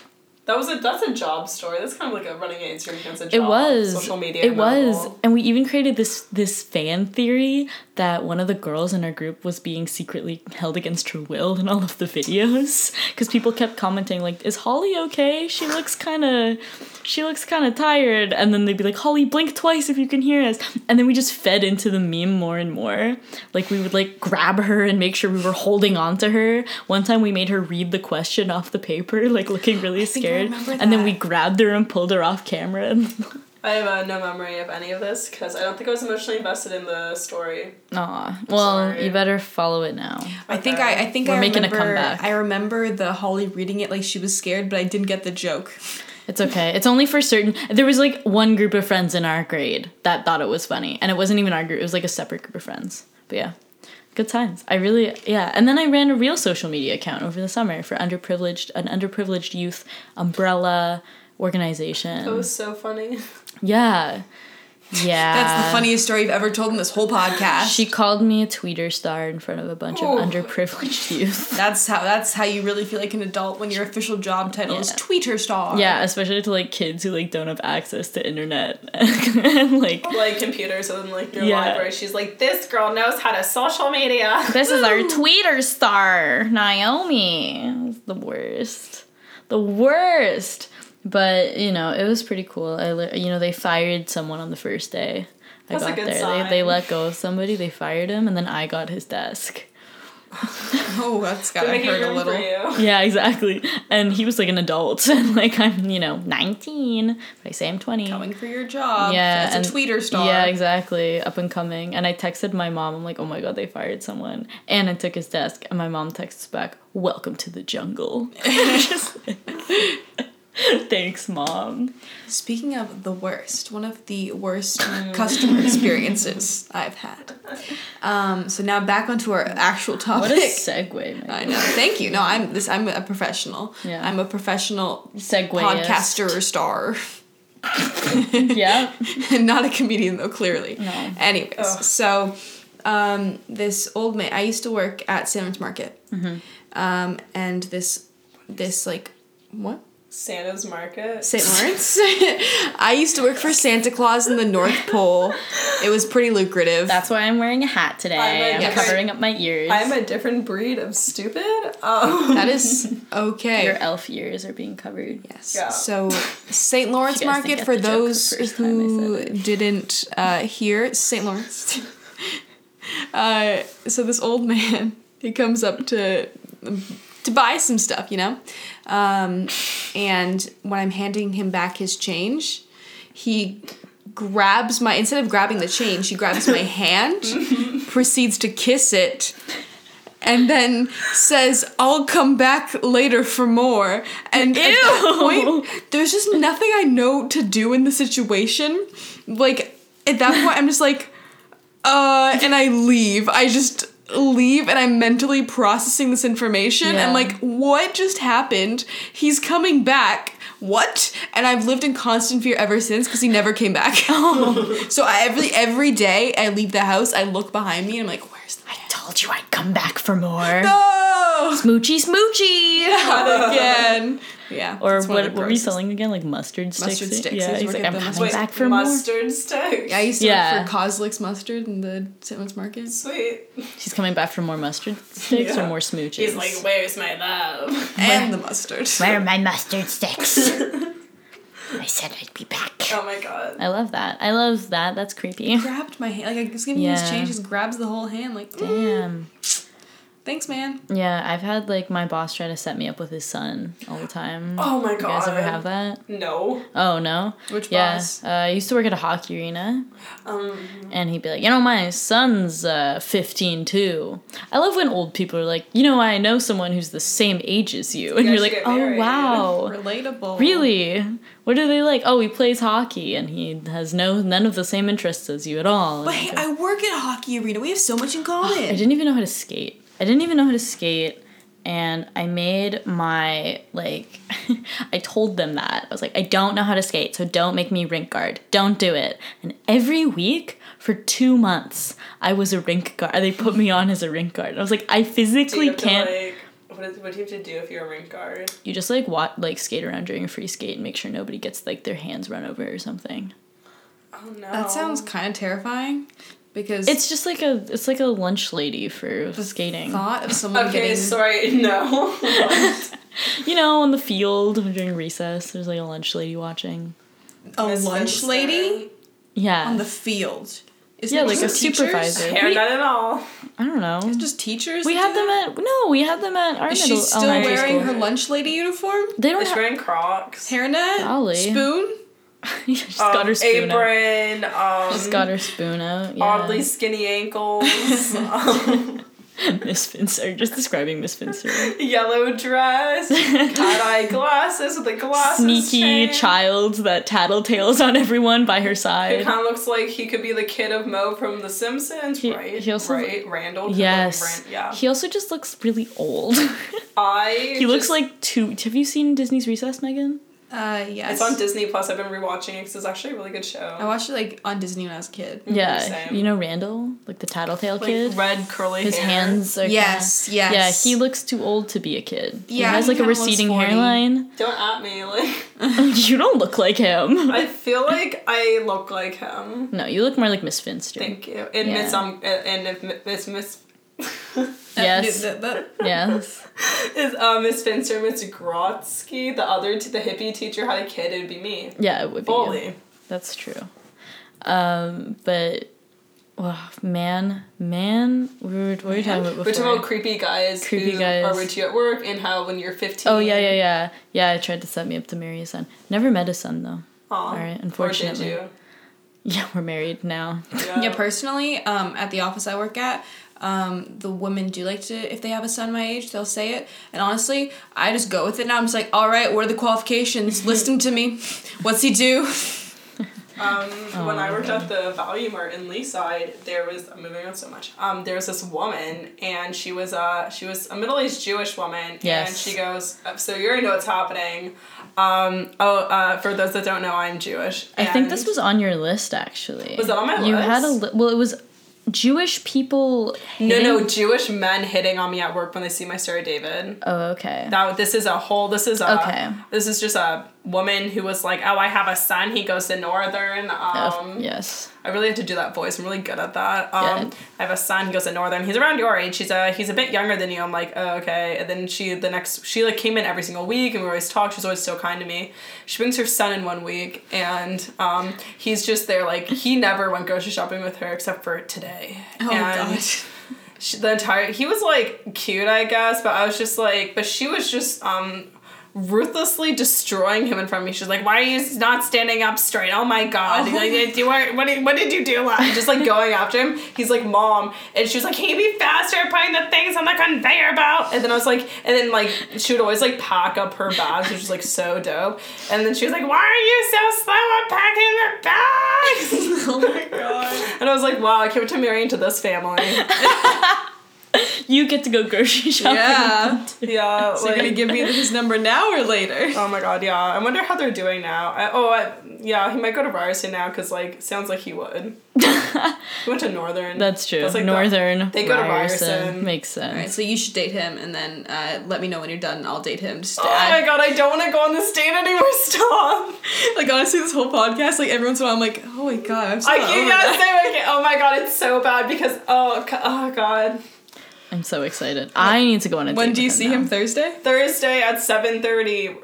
That was a that's a job story. That's kind of like a running Instagram account's job. It was social media. It was, novel. and we even created this this fan theory that one of the girls in our group was being secretly held against her will in all of the videos because people kept commenting like, "Is Holly okay? She looks kind of, she looks kind of tired." And then they'd be like, "Holly, blink twice if you can hear us." And then we just fed into the meme more and more. Like we would like grab her and make sure we were holding on to her. One time we made her read the question off the paper, like looking really I scared, and then we grabbed her and pulled her off camera. And I have uh, no memory of any of this because I don't think I was emotionally invested in the story. Aw. Well, Sorry. you better follow it now. I think I, I think We're I making a remember, comeback. I remember the Holly reading it like she was scared, but I didn't get the joke. It's okay. It's only for certain. There was like one group of friends in our grade that thought it was funny, and it wasn't even our group. It was like a separate group of friends. But yeah, good times. I really yeah. And then I ran a real social media account over the summer for underprivileged an underprivileged youth umbrella organization. That was so funny. yeah, yeah. That's the funniest story you've ever told in this whole podcast. She called me a tweeter star in front of a bunch Oh. of underprivileged youth. that's how that's how you really feel like an adult when your official job title is tweeter star. Yeah, especially to like kids who like don't have access to internet and like like computers and like your Yeah. library. She's like, this girl knows how to social media. This is our tweeter star, Naomi. It's the worst. The worst. But, you know, it was pretty cool. I li- you know, they fired someone on the first day. I That's a got good there. sign. They, they let go of somebody, they fired him, and then I got his desk. Oh, that's They're gotta hurt a little. Yeah, exactly. And he was like an adult, and like I'm, you know, 19. But I say I'm 20. Coming for your job. Yeah, As and- a tweeter star. Yeah, exactly. Up and coming. And I texted my mom. I'm like, oh my god, they fired someone. And I took his desk. And my mom texts back, "Welcome to the jungle." Just like, Thanks, mom. Speaking of the worst, one of the worst customer experiences I've had. Um, so now back onto our actual topic. What a segue, I know. Thank you. No, I'm this. I'm a professional. Yeah. I'm a professional Segue. podcaster star, Yeah. not a comedian though. Clearly. No. Anyways, Ugh. so um, this old man. I used to work at St. Lawrence Market, Mm-hmm. um, and this this like what Santa's Market. St. Lawrence. I used to work for Santa Claus in the North Pole. It was pretty lucrative. That's why I'm wearing a hat today. I'm I'm, covering up my ears. I'm a different breed of stupid. Um, that is okay. Your elf ears are being covered. Yes. Yeah. So, St. Lawrence You guys didn't Market, for the joke the those first time I who didn't uh, hear, St. Lawrence. uh, so this old man, he comes up to to buy some stuff, you know, um, and when I'm handing him back his change, he grabs my instead of grabbing the change, he grabs my hand, proceeds to kiss it and then says, "I'll come back later for more." And at that point, there's just nothing I know to do in the situation. Like at that point, I'm just like, uh, and I leave. I just leave and I'm mentally processing this information. Yeah. I'm like, what just happened? He's coming back. What? And I've lived in constant fear ever since because he never came back. so I, every every day I leave the house, I look behind me and I'm like, where's the I told you I'd come back for more. no! go. Smoochy smoochy. Not again. Yeah. Or that's one of what, the what were you selling again? Like mustard sticks? Mustard sticks. Yeah, He's he's like, I'm the coming mustard- back for more. mustard sticks. Yeah, I used to Yeah. work for Kozlik's Mustard in the St. Market. Sweet. She's coming back for more mustard sticks Yeah. or more smooches? He's like, where's my love? And the mustard. Where are my mustard sticks? I said I'd be back. Oh my god. I love that. I love that. That's creepy. grabbed my hand. Like I was giving you his change, just grabs the whole hand. Like, mm, Damn. Thanks, man. Yeah, I've had like my boss try to set me up with his son all the time. Oh my god! You guys ever have that? No. Oh no. Which yeah. boss? Uh, I used to work at a hockey arena, Um. and he'd be like, "You know, my son's uh, 15 too." I love when old people are like, "You know, I know someone who's the same age as you," and guys you're like, "Oh married." wow." Relatable. Really? What are they like? Oh, he plays hockey and he has no none of the same interests as you at all. But hey, I work at a hockey arena. We have so much in common. I didn't even know how to skate. I didn't even know how to skate. And I made my, like, I told them that. I was like, I don't know how to skate, so don't make me rink guard. Don't do it. And every week for two months, I was a rink guard. They put me on as a rink guard. I was like, I physically you have to, can't. like, what, is, what do you have to do if you're a rink guard? you just, like, watch, like, skate around during a free skate and make sure nobody gets, like, their hands run over or something. Oh no. That sounds kind of terrifying because It's just like a, it's like a lunch lady for skating. thought of someone Okay, getting sorry, no. You know, on the field during recess, there's like a lunch lady watching. a Miss lunch Vincent. lady Yeah. on the field. Is Yeah, like a just teachers? supervisor. Hair We- not at all. I don't know. It's Just teachers. We that had them at no, we had them at our Is middle she still wearing school. her lunch lady uniform? They don't Is she have. wearing Crocs? Hairnet? Golly. Spoon? She's Um, got her spoon out. Um, She's got her spoon out. Yeah. oddly skinny ankles. um, Miss Finster. Just describing Miss Finster. yellow dress. Cat eye glasses with a glasses Sneaky chain. child that tattletales on everyone by her side. He kind of looks like he could be the kid of Moe from The Simpsons, He- right? he also- right, Randall. Yes. look Ran- yeah. He also just looks really old. I. he looks like two. Have you seen Disney's Recess, Meghan? Uh, yes. It's on Disney Plus. I've been rewatching it because it's actually a really good show. I watched it like on Disney when I was a kid. Yeah. same. You know Randall, like the tattletale like kid. red curly His hair. hands are Yes, kinda, yes. Yeah, he looks too old to be a kid. Yeah, he has he like a receding hairline. Don't at me, like. you don't look like him. I feel like I look like him. no, you look more like Miss Finster. Thank you. And Yeah. Miss um and if Miss Miss Yes. That- that- yes. is uh, Miss Finster, Miss Grotsky, the other t- the hippie teacher had a kid, it would be me. Yeah, it would be. Fully. That's true. Um, but well, man, man, we were, what were we talking about before? We're talking about creepy guys Creepy who guys. are with you at work and how when you're 15. oh yeah, yeah, yeah, yeah. I tried to set me up to marry a son. Never met a son though. Aw. All right, Or unfortunately. did you? Yeah, we're married now. Yeah. yeah, personally, um, at the office I work at, um, the women do like to, if they have a son my age, they'll say it. And honestly, I just go with it now. I'm just like, all right, what are the qualifications? List them to me. What's he do? Um, when I Oh, worked at the Valu-Mart in Leaside, there was I'm moving on so much. Um, there was this woman, and she was a she was a middle aged Jewish woman, Yes. and she goes, uh, "So you already know what's happening." Um, oh, uh, for those that don't know, I'm Jewish. I think this was on your list actually. Was that on my You had a list? li- well, it was Jewish people. no, no Jewish men hitting on me at work when they see my Star of David. Oh, okay. That this is a whole. This is a. Okay. This is just a woman who was like, "Oh, I have a son. He goes to Northern." Um, Oh, yes. I really have to do that voice. I'm really good at that. Um, Good. I have a son. He goes to Northern. He's around your age. He's a he's a bit younger than you. I'm like, oh, okay. And then she the next she like came in every single week, and we always talk. She's always so kind to me. She brings her son in one week, and um, he's just there. Like he never went grocery shopping with her except for today. Oh, and God. She, the entire he was like cute, I guess, but I was just like, but she was just um ruthlessly destroying him in front of me. She's like, "Why are you not standing up straight? Oh my god! Oh. Like, do you, what, did, what did you do?" last-" Just like going after him. He's like, "Mom," and she was like, "Can you be faster at putting the things on the conveyor belt?" And then I was like, and then like she would always like pack up her bags, which was like so dope. And then she was like, "Why are you so slow at packing the bags?" oh my god. and I was like, "Wow, I can't wait to marry into this family." you get to go grocery shopping. Yeah. Yeah. So you're gonna give me his number now or later? Oh my god, yeah. I wonder how they're doing now. I, oh, I, yeah, he might go to Ryerson now because, like, sounds like he would. he went to Northern. That's true. That's like the- Northern. they go to Ryerson. Ryerson. Makes sense. Alright, so you should date him and then uh, let me know when you're done and I'll date him. Just to oh add- my god, I don't want to go on this date anymore. Stop. Like honestly, this whole podcast, like every once in a while, I'm like, oh my god, I'm so I can't say I can't. Oh my god, it's so bad because oh oh god. I'm so excited. I need to go on a date. When with do you him see now. him Thursday? Thursday at seven thirty.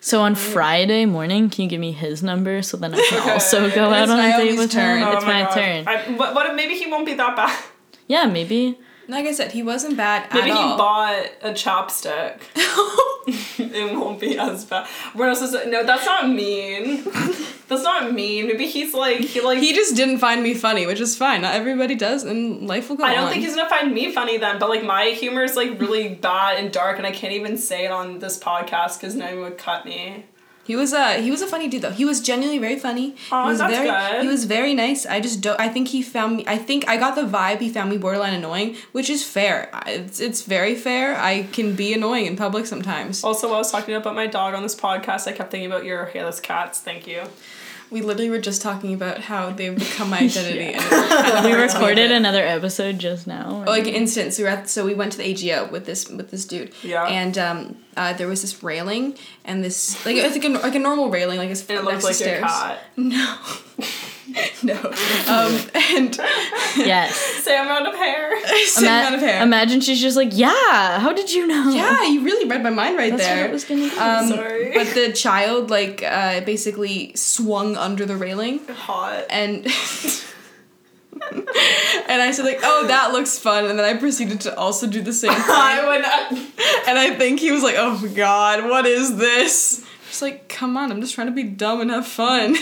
So on Friday morning, can you give me his number so then I can Okay. also go out It's on a date Naomi's with turn. him? Oh it's my, turn. I, what, what if maybe he won't be that bad? Yeah, maybe. Like I said, he wasn't bad Maybe at he all. bought a chopstick. it won't be as bad. We're not supposed to. No, that's not mean. That's not mean. Maybe he's like he like. he just didn't find me funny, which is fine. Not everybody does, and life will go on. I don't on. think he's gonna find me funny then, but like my humor is like really bad and dark, and I can't even say it on this podcast because no one would cut me. He was a he was a funny dude though. He was genuinely very funny. Aw, he was that's very good. he was very nice. I just don't. I think he found me. I think I got the vibe he found me borderline annoying, which is fair. It's it's very fair. I can be annoying in public sometimes. Also, while I was talking about my dog on this podcast, I kept thinking about your hairless cats. Thank you. We literally were just talking about how they've become my identity. Yeah. and We recorded another episode just now. like instance we were at so we went to the AGO with this with this dude Yeah. and um uh, there was this railing and this like I think a, like a normal railing like it's And it next looked like your stairs. cat. No, no. Um, and yes. Same amount of hair. same Ima- amount of hair. Imagine she's just like, yeah. How did you know? yeah, you really read my mind right That's there. what it was gonna be. um, Sorry. But the child like uh, basically swung under the railing Hot. and. and I said like, oh, that looks fun, and then I proceeded to also do the same thing. I would not. And I think he was like, "Oh my god, what is this?" Just like, come on, I'm just trying to be dumb and have fun.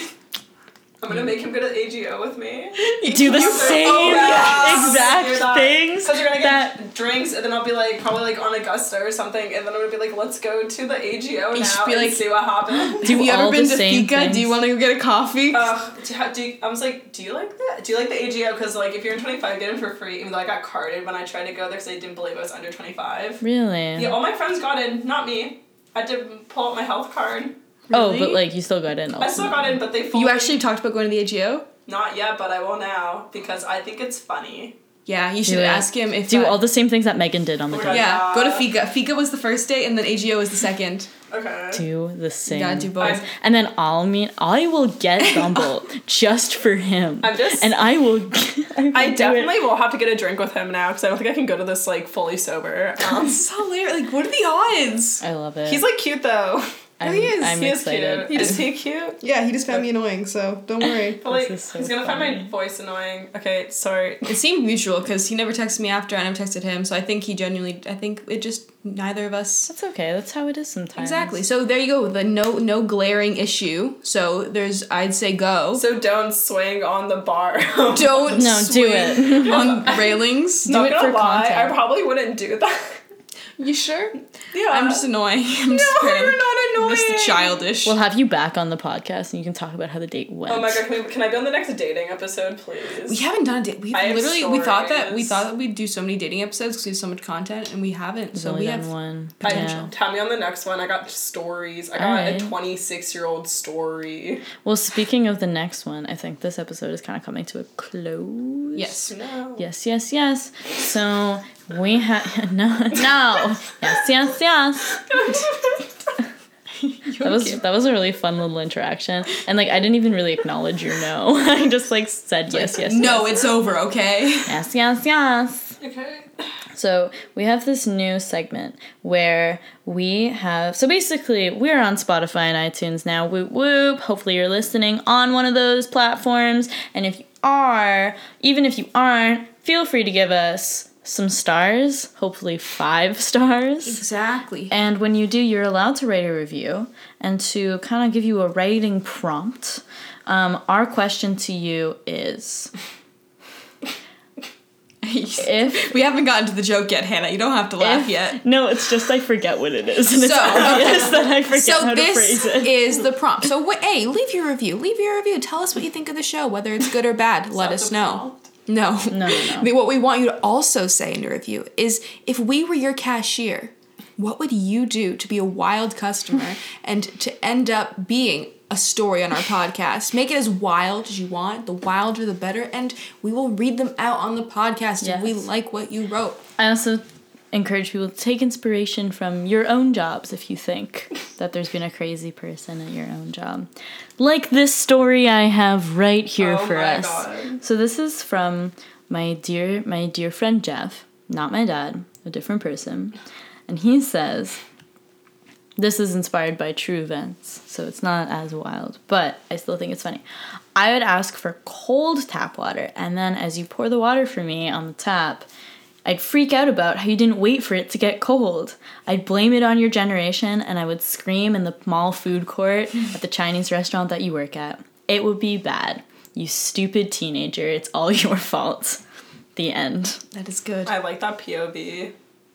I'm gonna make him go to AGO with me. Do the You- same Oh, yeah. exact Hear that? things. Because you're gonna that drinks, and then I'll be like, probably like on Augusta or something, and then I'm gonna be like, let's go to the AGO You now be and like- see what happens. Have you ever been to same Fika? Do you want to go get a coffee? Ugh, do, do you, I was like, do you like that? Do you like the AGO? Because like, if you're in 25, get in for free. Even though I got carded when I tried to go there, because they didn't believe I was under 25. really. Yeah, all my friends got in, not me. I had to pull out my health card. Oh, but like you still got in. I still got in, but they fully you actually talked about going to the AGO? not yet, but I will now because I think it's funny. Yeah, you should Do it. ask him if do all the same things that Meghan did on the Oh my date. God. Yeah, go to Fika. Fika was the first day, and then AGO was the second. Okay. Do the same. gotta do both. I'm- And then I'll mean I will get Bumble just for him. I'm just- and I will. I, will I do it. definitely will have to get a drink with him now because I don't think I can go to this like fully sober. Um, so hilarious. Like, what are the odds? I love it. he's like cute though. I'm, he is. I'm he is excited. cute. Is he cute? Yeah, he just found me annoying, so don't worry. But like, This is so he's gonna find my voice annoying. Okay, sorry. It seemed mutual because he never texted me after, and I never texted him. So I think he genuinely. I think it just neither of us. That's okay. That's how it is sometimes. Exactly. So there you go. The no no glaring issue. So there's I'd say go. So don't swing on the bar. don't No, do it. on railings. Do Not it gonna for lie, content. I probably wouldn't do that. You sure? yeah. I'm just annoying. I'm just No, kidding. you're not I'm annoying. just childish. We'll have you back on the podcast and you can talk about how the date went. Oh my god, can, we, can I be on the next dating episode, please? we haven't done a date. We I have literally we thought that we thought that we'd do so many dating episodes because we have so much content, and we haven't. We've So only we done have. one. I, Tell me on the next one. I got stories. I got Alright. a 26 year old story. Well, speaking of the next one, I think this episode is kind of coming to a close. Yes. No. Yes, yes, yes. So we have no, no. Yes, yes, yes. That was that was a really fun little interaction, and like I didn't even really acknowledge your no. I just like said yes, yes. No, yes. it's over. Okay. yes, yes, yes. Okay. So we have this new segment where we have so basically we're on Spotify and iTunes now. Whoop whoop. Hopefully you're listening on one of those platforms. And if you are, even if you aren't, feel free to give us some stars, hopefully five stars. Exactly. And when you do, you're allowed to write a review. And to kind of give you a writing prompt, um, our question to you is if we haven't gotten to the joke yet, Hannah. You don't have to laugh if- yet. No, it's just I forget what it is, and it's So, obvious okay. that I forget So how to this phrase it. is the prompt. So wait, hey, leave your review. Leave your review. Tell us what you think of the show, whether it's good or bad. Let that us the know. prompt? No. No, no, no. But What we want you to also say in your review is if we were your cashier, what would you do to be a wild customer and to end up being a story on our podcast? Make it as wild as you want. The wilder, the better. And we will read them out on the podcast if we like what you wrote. I also encourage people to take inspiration from your own jobs if you think that there's been a crazy person at your own job. Like this story I have right here Oh for us. God. So this is from my dear my dear friend Jeff, not my dad, a different person. And he says this is inspired by true events, so it's not as wild, but I still think it's funny. I would ask for cold tap water, and then as you pour the water for me on the tap, I'd freak out about how you didn't wait for it to get cold. I'd blame it on your generation, and I would scream in the mall food court at the Chinese restaurant that you work at. It would be bad. You stupid teenager, it's all your fault. The end. That is good. I like that POV.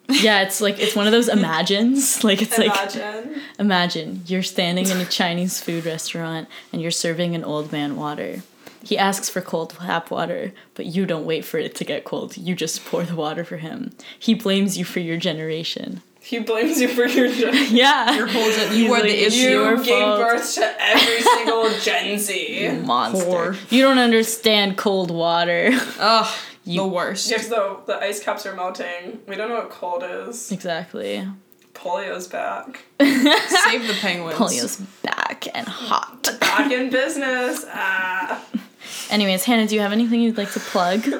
Yeah, it's like it's one of those imagines. Like it's like Imagine. Imagine you're standing in a Chinese food restaurant and you're serving an old man water. He asks for cold tap water, but you don't wait for it to get cold. You just pour the water for him. He blames you for your generation. he blames you for your gen- Yeah. Your whole gen- you He's were the issue. You gave fault. birth to every single Gen Z. you Monster. Whore. You don't understand cold water. Ugh, You- the worst. Yes, the the ice caps are melting. We don't know what cold is. exactly. Polio's back. Save the penguins. Polio's back and hot. Back in business. Ah. Anyways, Hannah, do you have anything you'd like to plug?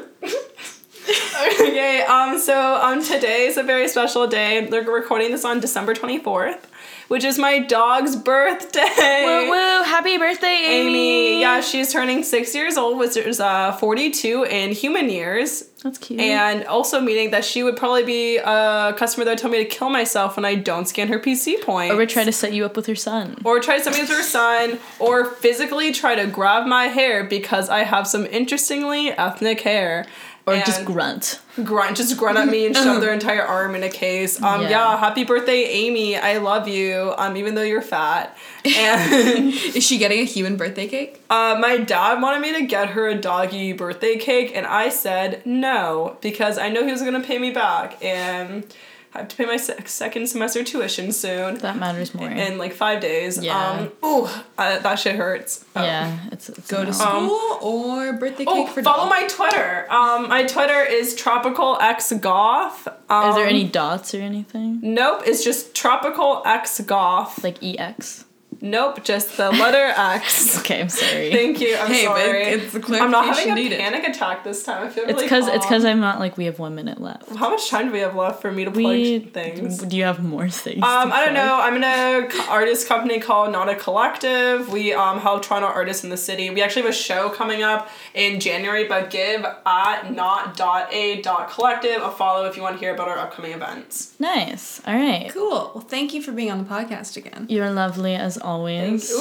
Okay, um, so um, today is a very special day. They're recording this on December 24th, which is my dog's birthday. woo woo! Happy birthday, Amy! Amy, yeah, she's turning six years old, which is uh, 42 in human years. That's cute. And also meaning that she would probably be a customer that would tell me to kill myself when I don't scan her PC points. or we try to set you up with her son. or try to send me to her son, or physically try to grab my hair because I have some interestingly ethnic hair. Or just grunt. grunt, just grunt at me and shove their entire arm in a case. Um, Yeah. yeah. happy birthday, Amy. I love you. Um, even though you're fat. And Is she getting a human birthday cake? uh, my dad wanted me to get her a doggy birthday cake, and I said no because I know he was gonna pay me back, and I have to pay my sec- second semester tuition soon That matters more. in like five days. Yeah. Um, ooh, uh, that shit hurts. Oh. yeah, it's, it's Go to no. school or birthday cake Oh, for follow dog? my Twitter. Um, my Twitter is tropical x goth. Um, Is there any dots or anything? Nope, it's just tropical x goth. Like EX? Nope, just the letter X. Okay, I'm sorry. Thank you. I'm Hey, but sorry. it's the I'm not having a needed. panic attack this time. I feel it's really because it's because I'm not like we have one minute left. How much time do we have left for me to plug We things? Do you have more things? Um, to I don't know. I'm in a artist company called Not a Collective. We um help Toronto artists in the city. We actually have a show coming up in January, but give at not dot a dot collective a follow if you want to hear about our upcoming events. Nice. All right. Cool. Well, thank you for being on the podcast again. You're lovely as always. Ooh,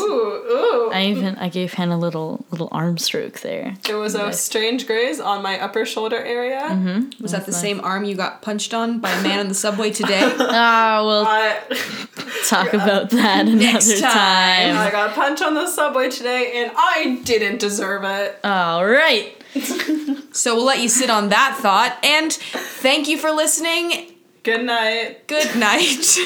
ooh. I even I gave Hannah a little little arm stroke there. it was a Nice. strange graze on my upper shoulder area. Mm-hmm. Was that the same arm you got punched on by a man in the subway today? Ah, we'll I, talk about that another Next time. I time. got punched on the subway today and I didn't deserve it. All right. so we'll let you sit on that thought. And thank you for listening. Good night. Good night.